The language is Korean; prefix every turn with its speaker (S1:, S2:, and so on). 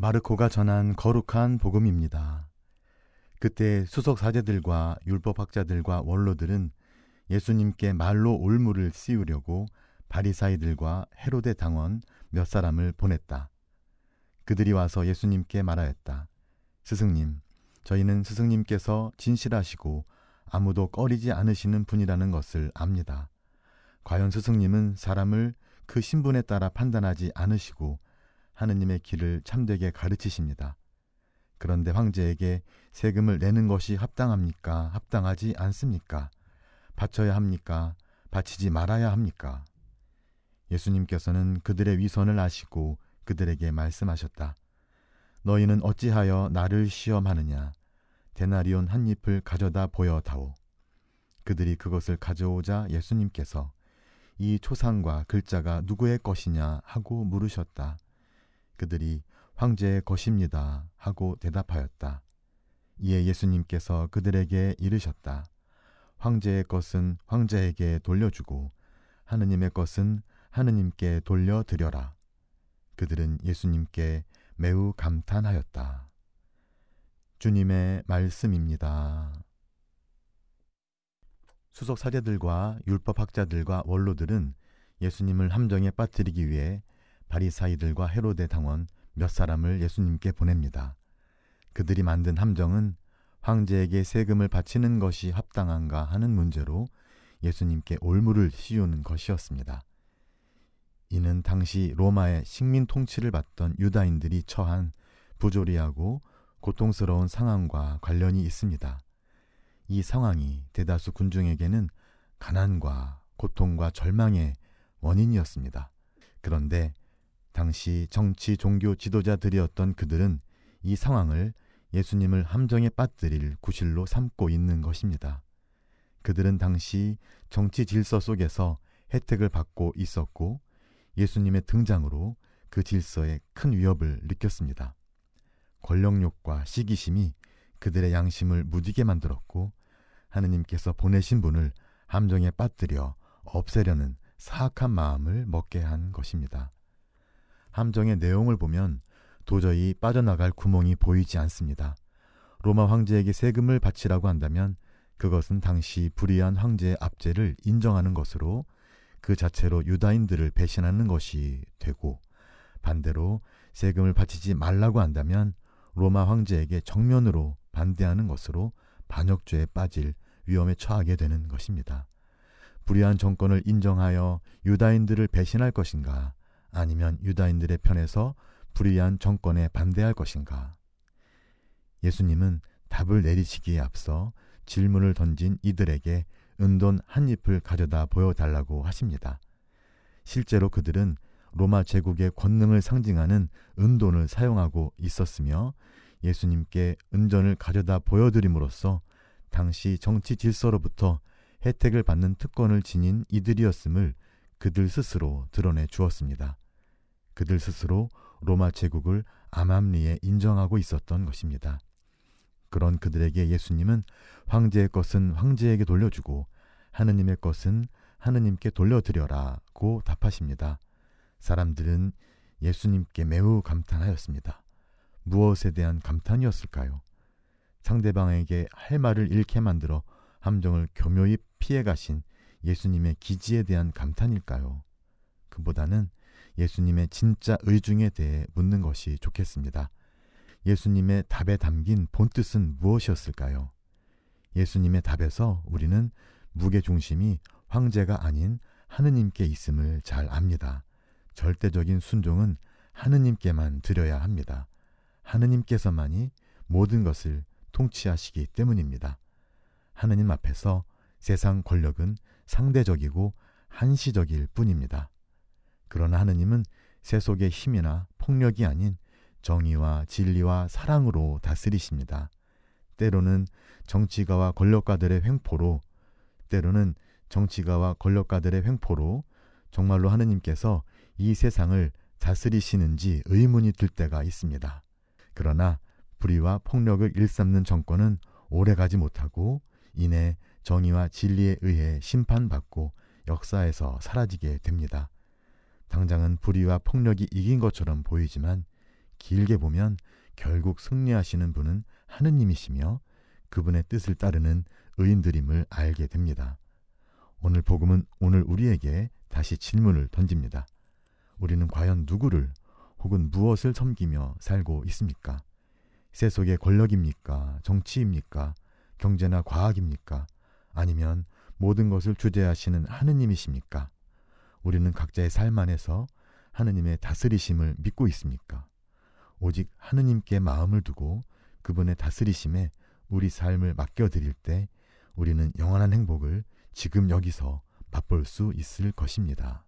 S1: 마르코가 전한 거룩한 복음입니다. 그때 수석 사제들과 율법학자들과 원로들은 예수님께 말로 올무를 씌우려고 바리사이들과 헤로데 당원 몇 사람을 보냈다. 그들이 와서 예수님께 말하였다. 스승님, 저희는 스승님께서 진실하시고 아무도 꺼리지 않으시는 분이라는 것을 압니다. 과연 스승님은 사람을 그 신분에 따라 판단하지 않으시고 하느님의 길을 참되게 가르치십니다. 그런데 황제에게 세금을 내는 것이 합당합니까? 합당하지 않습니까? 바쳐야 합니까? 바치지 말아야 합니까? 예수님께서는 그들의 위선을 아시고 그들에게 말씀하셨다. 너희는 어찌하여 나를 시험하느냐? 데나리온 한 잎을 가져다 보여다오. 그들이 그것을 가져오자 예수님께서 이 초상과 글자가 누구의 것이냐 하고 물으셨다. 그들이 황제의 것입니다 하고 대답하였다. 이에 예수님께서 그들에게 이르셨다. 황제의 것은 황제에게 돌려주고 하느님의 것은 하느님께 돌려드려라. 그들은 예수님께 매우 감탄하였다. 주님의 말씀입니다. 수석 사제들과 율법학자들과 원로들은 예수님을 함정에 빠뜨리기 위해 바리사이들과 헤로데 당원 몇 사람을 예수님께 보냅니다. 그들이 만든 함정은 황제에게 세금을 바치는 것이 합당한가 하는 문제로 예수님께 올무를 씌우는 것이었습니다. 이는 당시 로마의 식민 통치를 받던 유다인들이 처한 부조리하고 고통스러운 상황과 관련이 있습니다. 이 상황이 대다수 군중에게는 가난과 고통과 절망의 원인이었습니다. 그런데 당시 정치 종교 지도자들이었던 그들은 이 상황을 예수님을 함정에 빠뜨릴 구실로 삼고 있는 것입니다. 그들은 당시 정치 질서 속에서 혜택을 받고 있었고 예수님의 등장으로 그 질서에 큰 위협을 느꼈습니다. 권력욕과 시기심이 그들의 양심을 무디게 만들었고 하느님께서 보내신 분을 함정에 빠뜨려 없애려는 사악한 마음을 먹게 한 것입니다. 함정의 내용을 보면 도저히 빠져나갈 구멍이 보이지 않습니다. 로마 황제에게 세금을 바치라고 한다면 그것은 당시 불의한 황제의 압제를 인정하는 것으로 그 자체로 유다인들을 배신하는 것이 되고 반대로 세금을 바치지 말라고 한다면 로마 황제에게 정면으로 반대하는 것으로 반역죄에 빠질 위험에 처하게 되는 것입니다. 불의한 정권을 인정하여 유다인들을 배신할 것인가 아니면 유다인들의 편에서 불의한 정권에 반대할 것인가? 예수님은 답을 내리시기에 앞서 질문을 던진 이들에게 은돈 한 잎을 가져다 보여달라고 하십니다. 실제로 그들은 로마 제국의 권능을 상징하는 은돈을 사용하고 있었으며 예수님께 은전을 가져다 보여드림으로써 당시 정치 질서로부터 혜택을 받는 특권을 지닌 이들이었음을 그들 스스로 드러내 주었습니다. 그들 스스로 로마 제국을 암암리에 인정하고 있었던 것입니다. 그런 그들에게 예수님은 황제의 것은 황제에게 돌려주고 하느님의 것은 하느님께 돌려드려라고 답하십니다. 사람들은 예수님께 매우 감탄하였습니다. 무엇에 대한 감탄이었을까요? 상대방에게 할 말을 잃게 만들어 함정을 교묘히 피해 가신 예수님의 기지에 대한 감탄일까요? 그보다는 예수님의 진짜 의중에 대해 묻는 것이 좋겠습니다. 예수님의 답에 담긴 본뜻은 무엇이었을까요? 예수님의 답에서 우리는 무게중심이 황제가 아닌 하느님께 있음을 잘 압니다. 절대적인 순종은 하느님께만 드려야 합니다. 하느님께서만이 모든 것을 통치하시기 때문입니다. 하느님 앞에서 세상 권력은 상대적이고 한시적일 뿐입니다. 그러나 하느님은 세속의 힘이나 폭력이 아닌 정의와 진리와 사랑으로 다스리십니다. 때로는 정치가와 권력가들의 횡포로, 때로는 정치가와 권력가들의 횡포로 정말로 하느님께서 이 세상을 다스리시는지 의문이 들 때가 있습니다. 그러나 불의와 폭력을 일삼는 정권은 오래가지 못하고 이내 정의와 진리에 의해 심판받고 역사에서 사라지게 됩니다. 당장은 불의와 폭력이 이긴 것처럼 보이지만 길게 보면 결국 승리하시는 분은 하느님이시며 그분의 뜻을 따르는 의인들임을 알게 됩니다. 오늘 복음은 오늘 우리에게 다시 질문을 던집니다. 우리는 과연 누구를 혹은 무엇을 섬기며 살고 있습니까? 세속의 권력입니까? 정치입니까? 경제나 과학입니까? 아니면 모든 것을 주재하시는 하느님이십니까? 우리는 각자의 삶 안에서 하느님의 다스리심을 믿고 있습니까? 오직 하느님께 마음을 두고 그분의 다스리심에 우리 삶을 맡겨드릴 때 우리는 영원한 행복을 지금 여기서 맛볼 수 있을 것입니다.